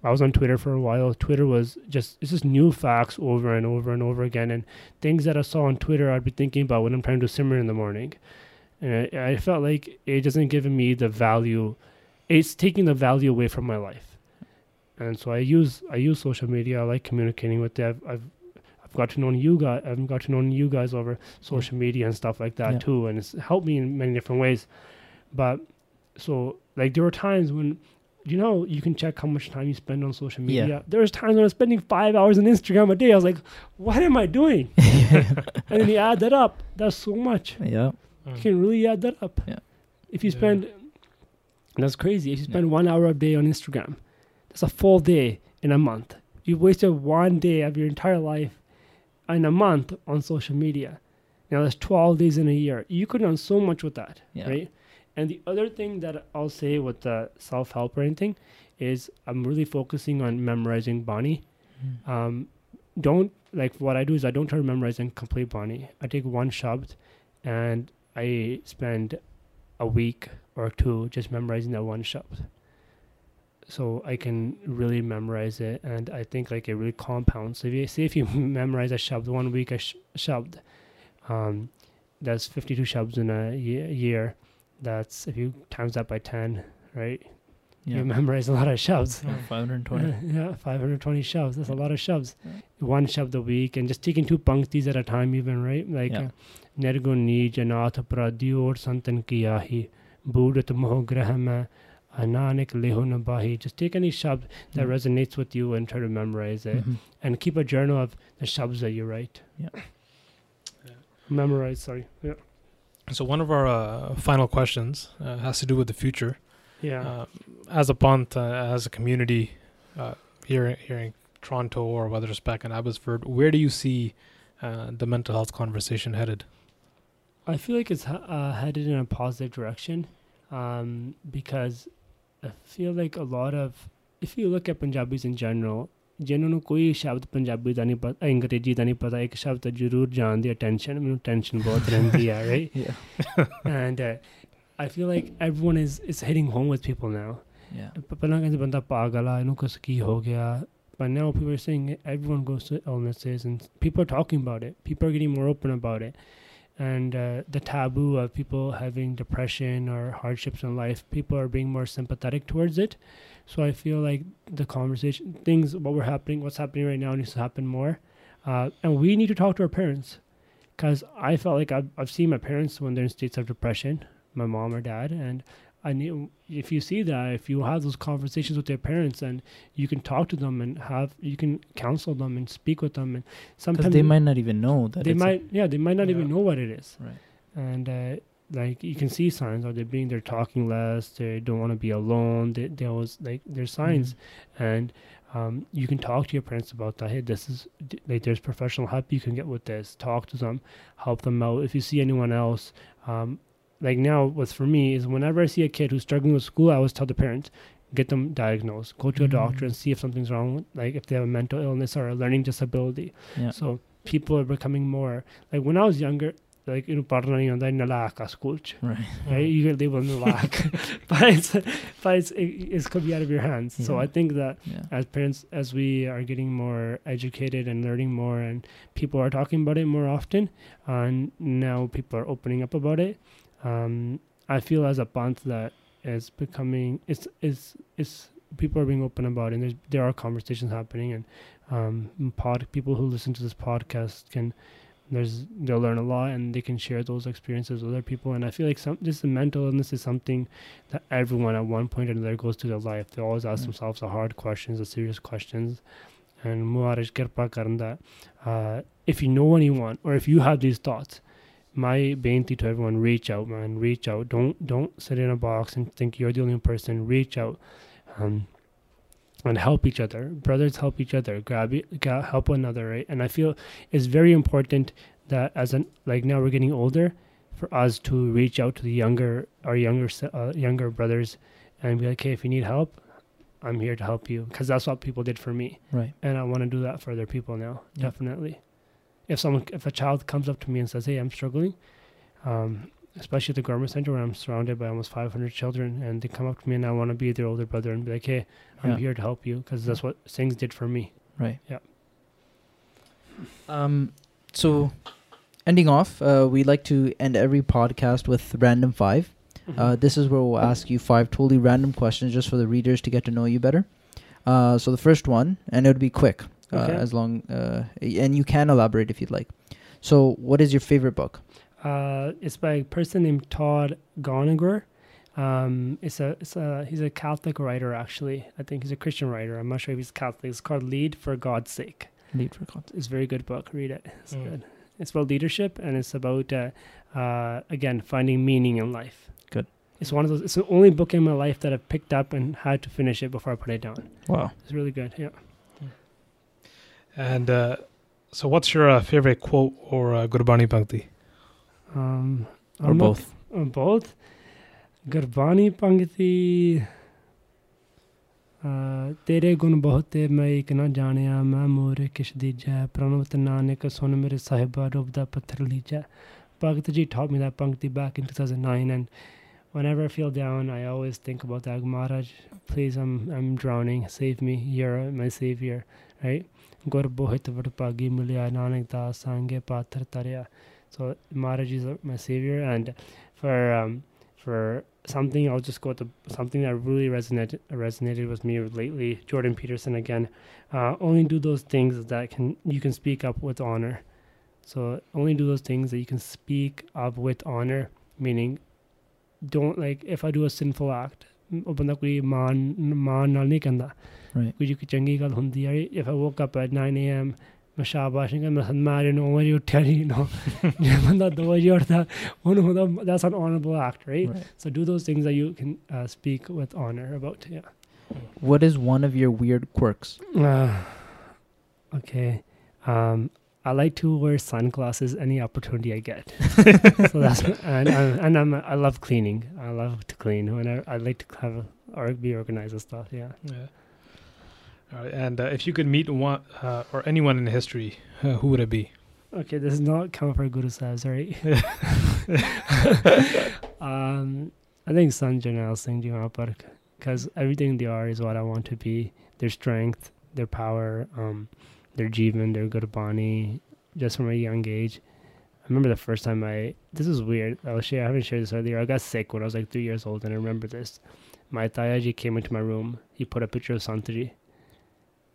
I was on Twitter for a while. Twitter was just it's just new facts over and over and over again, and things that I saw on Twitter I'd be thinking about when I'm trying to simmer in the morning. And I, I felt like it doesn't give me the value. It's taking the value away from my life. And so I use I use social media. I like communicating with them. I've, I've got to know you guys. I've got to know you guys over social media and stuff like that Yeah. too, and it's helped me in many different ways. But so like there were times when you know you can check how much time you spend on social media. Yeah. media. There was times when I was spending five hours on Instagram a day. I was like, what am I doing? <laughs> and then you add that up. That's so much. yeah. You can really add that up. Yeah. If you Yeah. spend, that's crazy. If you Yeah. spend one hour a day on Instagram, that's a full day in a month. You've wasted one day of your entire life in a month on social media. Now that's 12 days in a year. You could earn so much with that, Yeah. right? And the other thing that I'll say with the self help or anything is I'm really focusing on memorizing Bani. Mm. Um, don't like what I do is I don't try to memorize and complete Bani. I take one shabd and I spend a week or two just memorizing that one shabd. So I can really memorize it, and I think like it really compounds. So if you see if you <laughs> memorize a shabd one week a sh- shabd, um, that's fifty-two shabds in a ye- year. That's if you times that by ten, right? Yeah. You memorize a lot of shabds. <laughs> Yeah. 520. yeah, 520 shoves. That's a lot of shoves. Yeah. One shove a week and just taking two panktis at a time, even, right? Like, Yeah. Nergo ni janath pradior santan kiyahi, budat moh grahama, ananik lehuna bahi. Just take any shab that Mm. resonates with you and try to memorize it. Mhm. And keep a journal of the shabs that you write. Yeah. Yeah. Memorize, sorry. Yeah. So one of our uh, final questions uh, has to do with the future. Yeah. Uh, as a Panth, uh, as a community uh, here here in Toronto or whether it's back in Abbotsford, where do you see uh, the mental health conversation headed? I feel like it's uh, headed in a positive direction um, because I feel like a lot of, if you look at Punjabis in general, ਜਿਨ੍ਹਾਂ ਨੂੰ ਕੋਈ ਸ਼ਬਦ ਪੰਜਾਬੀ ਦਾ ਨਹੀਂ ਪਤਾ ਅੰਗਰੇਜ਼ੀ ਦਾ ਨਹੀਂ ਪਤਾ ਇੱਕ ਸ਼ਬਦ ਜ਼ਰੂਰ ਜਾਣਦੇ ਟੈਨਸ਼ਨ ਮੈਨੂੰ ਟੈਨਸ਼ਨ ਬਹੁਤ ਰਹਿੰਦੀ ਹੈ right Yeah. and uh, I feel like everyone is is hitting home with people now. Yeah. ਪ- ਪਹਿਲਾਂ ਕਹਿੰਦੇ ਬੰਦਾ ਪਾਗਲ ਆ ਇਹਨੂੰ ਕੁਛ ਕੀ ਹੋ ਗਿਆ but now people are saying it, everyone goes to illnesses and people are talking about it people are getting more open about it and uh, the taboo of people having depression or hardships in life people are being more sympathetic towards it. So i feel like the conversation things what we're happening what's happening right now needs to happen more. Uh, and we need to talk to our parents because i felt like I've, I've seen my parents when they're in states of depression my mom or dad and I need if you see that if you have those conversations with their parents and you can talk to them and have you can counsel them and speak with them. And sometimes they might not even know that they a- might yeah they might not even know what it is. Right. and uh, like you can see signs are they're being they're talking less they don't want to be alone they, they always like there's signs. And um, you can talk to your parents about that hey this is like there's professional help you can get with this. Talk to them help them out. If you see anyone else um, like now what's for me is whenever i see a kid who's struggling with school i always tell the parents get them diagnosed go to a doctor Mm. and see if something's wrong like if they have a mental illness or a learning disability Yeah. so people are becoming more like when I was younger, like you know, parna nahi hunda nalak a school ch, right. right? You get labeled nalak, <laughs> <laughs> but it's but it's it, it's could be out of your hands. So I think that Yeah. as parents, as we are getting more educated and learning more, and people are talking about it more often, and now people are opening up about it. Um, I feel as a month that is becoming it's it's it's people are being open about it and there's there are conversations happening and um pod people who listen to this podcast can there's they'll learn a lot and they can share those experiences with other people and i feel like some this mental illness is something that everyone at one point or another goes through their life. They always ask Mm. themselves the hard questions the serious questions. And uh, if you know anyone or if you have these thoughts my beinti to everyone reach out man reach out. Don't don't sit in a box and think you're the only person. Reach out um, and help each other. Brothers help each other. Grab help one another right? And i feel it's very important that as an like now we're getting older for us to reach out to the younger our younger uh, younger brothers and be like hey if you need help i'm here to help you. Because that's what people did for me. Right. and I want to do that for other people now. Definitely. If someone, if a child comes up to me and says, "Hey, I'm struggling," um, especially at the government center where I'm surrounded by almost 500 children, and they come up to me and I want to be their older brother and be like, "Hey, I'm Yeah. here to help you," because that's what Singhs did for me. Right. Yeah. Um. So, ending off, uh, we like to end every podcast with random five. Mm-hmm. Uh, this is where we'll ask you five totally random questions just for the readers to get to know you better. Uh, so the first one, and it would be quick, Okay. as long, uh, and you can elaborate if you'd like. So, what is your favorite book? Uh, it's by a person named Todd Gongwer. Um, it's a, it's a, he's a Catholic writer actually. I think he's a Christian writer. I'm not sure if he's Catholic. It's called Lead for God's Sake. Lead for content. It's a very good book. Read it. It's Mm. good. It's about leadership and it's about uh, uh, again finding meaning in life. Good. It's one of those. It's the only book in my life that I've picked up and had to finish it before I put it down. Wow. It's really good. Yeah. And uh, so, what's your uh, favorite quote or uh, Gurbani Bhakti? Um, Or I'm not- both. uh, both. Gurbani Pangti. ਤੇਰੇ ਗੁਣ ਬਹੁਤੇ ਮੈਂ ਇੱਕ ਨਾ ਜਾਣਿਆ ਮੈਂ ਮੋਰੇ ਕਿਛ ਦੀਜੈ ਪ੍ਰਣਵਤ ਨਾਨਕ ਸੁਨ ਮੇਰੇ ਸਾਹਿਬਾ ਰੂਪ ਦਾ ਪੱਥਰ ਲੀਜੈ Bhagavad Ji taught me that Pankti back in 2009 and whenever I feel down I always think about that Maharaj please I'm I'm drowning save me you're my savior right ਗੁਰ ਬੋਹਿਤ ਵਡ ਭਾਗੀ ਮਿਲਿਆ ਨਾਨਕ ਦਾਸ ਸੰਗੇ ਪਾਥਰ ਤਰਿਆ so Maharaj is uh, my savior and for um for something I'll just go with the, something that really resonated resonated with me lately Jordan Peterson again uh, only do those things that can you can speak up with honor so only do those things that you can speak up with honor meaning don't like if I do a sinful act ਉਹ ਬੰਦਾ ਕੋਈ ਮਾਨ ਮਾਨ ਨਾਲ ਨਹੀਂ ਕਹਿੰਦਾ Right. ਕੋਈ ਕੋਈ ਚੰਗੀ ਗੱਲ ਹੁੰਦੀ ਹੈ if I woke up at 9 a.m. ਮੈਂ ਸ਼ਾਬਾਸ਼ ਨਹੀਂ ਕਹਿੰਦਾ ਮੈਂ ਮਾਰੇ ਨੂੰ ਵਜੇ ਉੱਠਿਆ ਨਹੀਂ ਨੋ ਜੇ ਬੰਦਾ 2 ਵਜੇ ਉੱਠਦਾ ਉਹਨੂੰ ਹੁੰਦਾ that's an honorable act right Right. so do those things that you can uh, speak with honor about yeah What is one of your weird quirks? uh, okay um I like to wear sunglasses any opportunity I get. <laughs> so that's and and, and I'm I love cleaning. I love to clean. Whenever I like to have or be organized and stuff. Yeah. Yeah. Right, and uh, if you could meet one uh, or anyone in history, uh, who would it be? Okay, this is not coming for Guru Sahibs, <laughs> right? <laughs> um, I think Sant Jarnail Singh Ji Mahapurakh, because everything they are is what I want to be. Their strength, their power, um, their jivan, their gurbani, just from a young age. I remember the first time I. This is weird. I'll share. I haven't shared this earlier. I got sick when I was like three years old, and I remember this. My Tayaji came into my room. He put a picture of Santaji,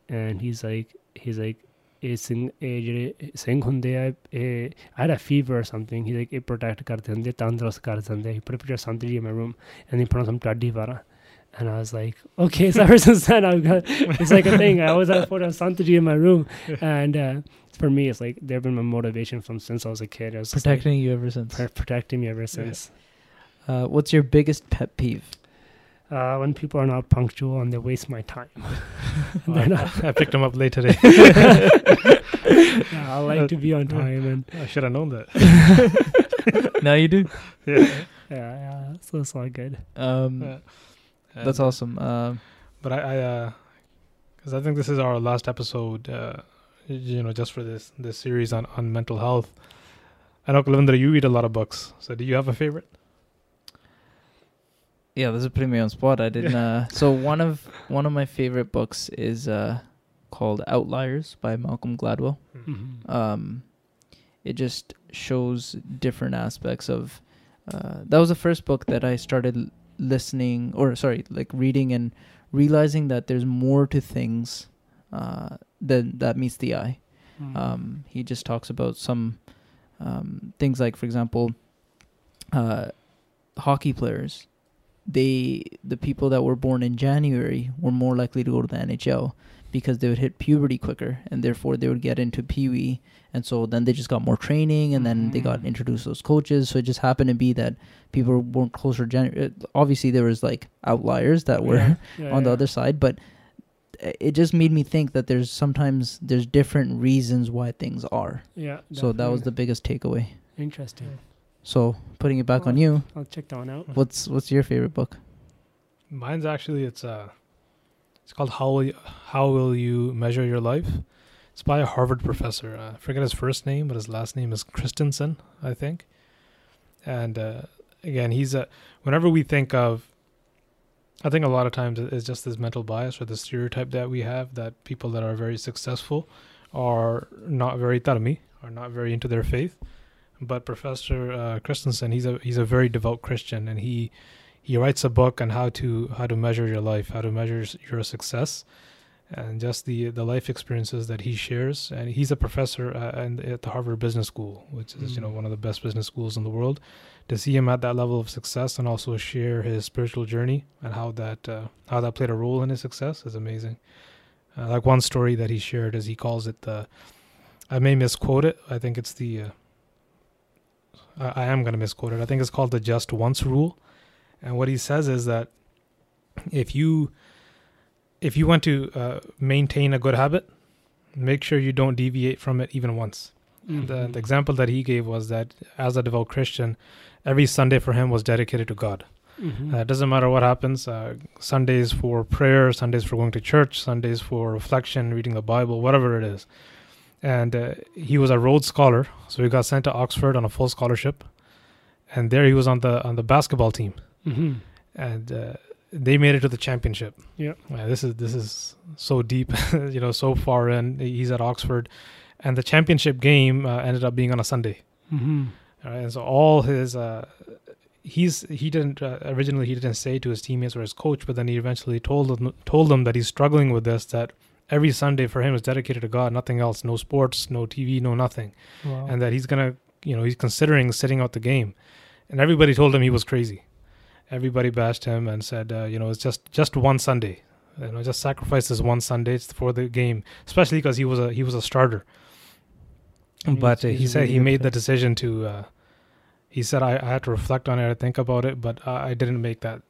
and he's like, he's like, ਇਹ ਸਿੰਘ ਇਹ ਜਿਹੜੇ ਸਿੰਘ ਹੁੰਦੇ ਆ ਇਹ I had a fever or something he's like ਇਹ protect ਕਰਦੇ ਹੁੰਦੇ ਤੰਦਰੁਸਤ ਕਰ ਦਿੰਦੇ he put a picture of Santaji in my room and he put on some taddi vara and I was like okay so ever <laughs> since then I've got it's like a thing I always have a photo of Santaji in my room <laughs> and uh, for me it's like they've been my motivation from since I was a kid I was just, like, Protecting you ever since. pr- protecting me ever since Uh, what's your biggest pet peeve? Uh, when people are not punctual and they waste my time <laughs> <laughs> They're I, not- I picked them up late today. <laughs> yeah, I like to be on time and I should have known that. now you do. Yeah. yeah, yeah so it's all good Um, Yeah. that's awesome. Um, But I, I, because I think this is our last episode. Uh, you know, just for this this series on on mental health. I know, Kalindra, you read a lot of books. So, do you have a favorite? Yeah, this is putting me on spot. I didn't. Uh, so one of one of my favorite books is uh, called Outliers by Malcolm Gladwell. Mhm. um, it just shows different aspects of uh, that was the first book that i started listening or sorry like reading and realizing that there's more to things uh, than that meets the eye Mhm. um, he just talks about some um, things like for example uh, hockey players they the people that were born in january were more likely to go to the nhl because they would hit puberty quicker and therefore they would get into pee wee and so then they just got more training and then they got Mhm. introduced to those coaches so it just happened to be that people were born closer Jan- uh, obviously there was like outliers that were Yeah, <laughs> yeah, on the other side but it just made me think that there's sometimes there's different reasons why things are Yeah. so that was the biggest takeaway interesting. So putting it back on you I'll check that one out. what's what's your favorite book Mine's actually it's uh, it's called How Will You, How Will You Measure Your Life. It's by a Harvard professor. Uh, I forget his first name, but his last name is Christensen, I think. And uh, again, he's a. Whenever we think of, I think a lot of times it's just this mental bias or the stereotype that we have that people that are very successful are not very tarmi, are not very into their faith. But Professor uh, Christensen, he's a he's a very devout Christian, and he he writes a book on how to how to measure your life, how to measure your success, and just the the life experiences that he shares. And he's a professor uh, and at the Harvard Business School, which is you know Mm. one of the best business schools in the world. To see him at that level of success and also share his spiritual journey and how that uh, how that played a role in his success is amazing. Uh, like one story that he shared as he calls it the I may misquote it. I think it's the uh, I, I am going to misquote it. I think it's called the just once rule. And what he says is that if you if you want to uh, maintain a good habit, make sure you don't deviate from it even once. The, Mhm. the example that he gave was that as a devout Christian, every Sunday for him was dedicated to God. Mhm. Uh, it doesn't matter what happens. Uh, Sundays for prayer, Sundays for going to church, Sundays for reflection, reading the Bible, whatever it is. And uh, he was a Rhodes Scholar, so he got sent to Oxford on a full scholarship. And there he was on the on the basketball team, Mhm. and uh, they made it to the championship. Yeah. This is this is so deep, <laughs> you know, so far in. He's at Oxford, and the championship game uh, ended up being on a Sunday. Mhm. All right, and so all his uh, he's he didn't uh, originally he didn't say to his teammates or his coach, but then he eventually told them told them that he's struggling with this. That every Sunday for him is dedicated to God, nothing else, no sports, no TV, no nothing, Wow. and that he's gonna you know he's considering sitting out the game, and everybody told him he was crazy. Everybody bashed him and said, uh, you know, it's just just one Sunday. You know, just sacrifice this one Sunday for the game, especially because he was a he was a starter but uh, he said he made the decision to uh, he said I, I had to reflect on it i think about it but uh, i didn't make that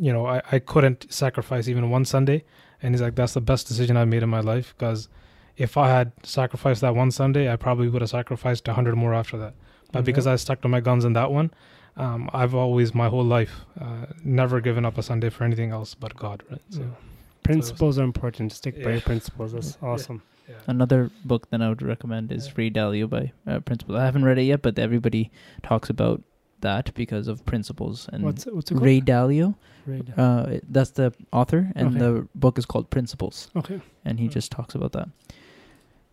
you know I, I couldn't sacrifice even one sunday and he's like that's the best decision I've made in my life because if i had sacrificed that one sunday i probably would have sacrificed 100 more after that but because i stuck to my guns in that one um, i've always my whole life uh, never given up a sunday for anything else but god right so Yeah. Principles are important. Stick by Yeah. your principles. That's <laughs> awesome. Yeah. Another book that I would recommend is Yeah. Ray Dalio by uh, Principles. I haven't read it yet, but everybody talks about that because of Principles. And What's what's it called? Ray Dalio, Ray Dalio. uh, that's the author, and Okay. the book is called Principles, okay. and he Hmm. just talks about that.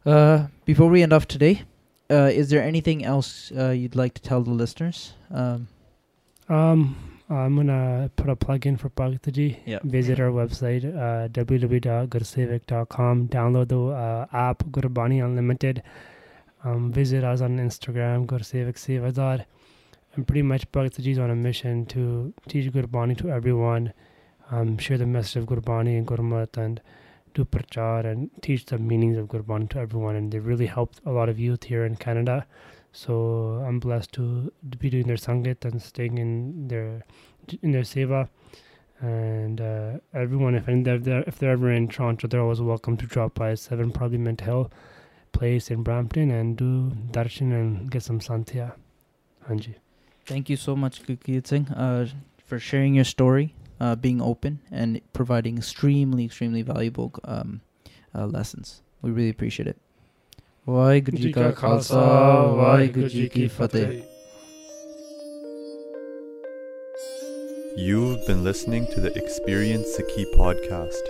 Uh, before we end off today, uh, is there anything else uh, you'd like to tell the listeners? Um, Um, I'm gonna put a plug in for Bhaktaji. Yeah. Visit our website, uh. Download the uh, app Gurbani Unlimited. Um, visit us on Instagram, Gursevic Sevadar. And pretty much Bhaktaji is on a mission to teach Gurbani to everyone, um, share the message of Gurbani and Gurmat, and do prachar and teach the meanings of Gurbani to everyone. And they really helped a lot of youth here in Canada. So I'm blessed to be doing their sangat and staying in their in their seva. And uh, everyone, if they're, if they're ever in Toronto, they're always welcome to drop by Seven Parliament Hill place in Brampton and do darshan and get some santia. Anji. Thank you so much, Gurkirat uh, for sharing your story, uh, being open, and providing extremely, extremely valuable um, uh, lessons. We really appreciate it. You've been listening to the Experience Saki podcast.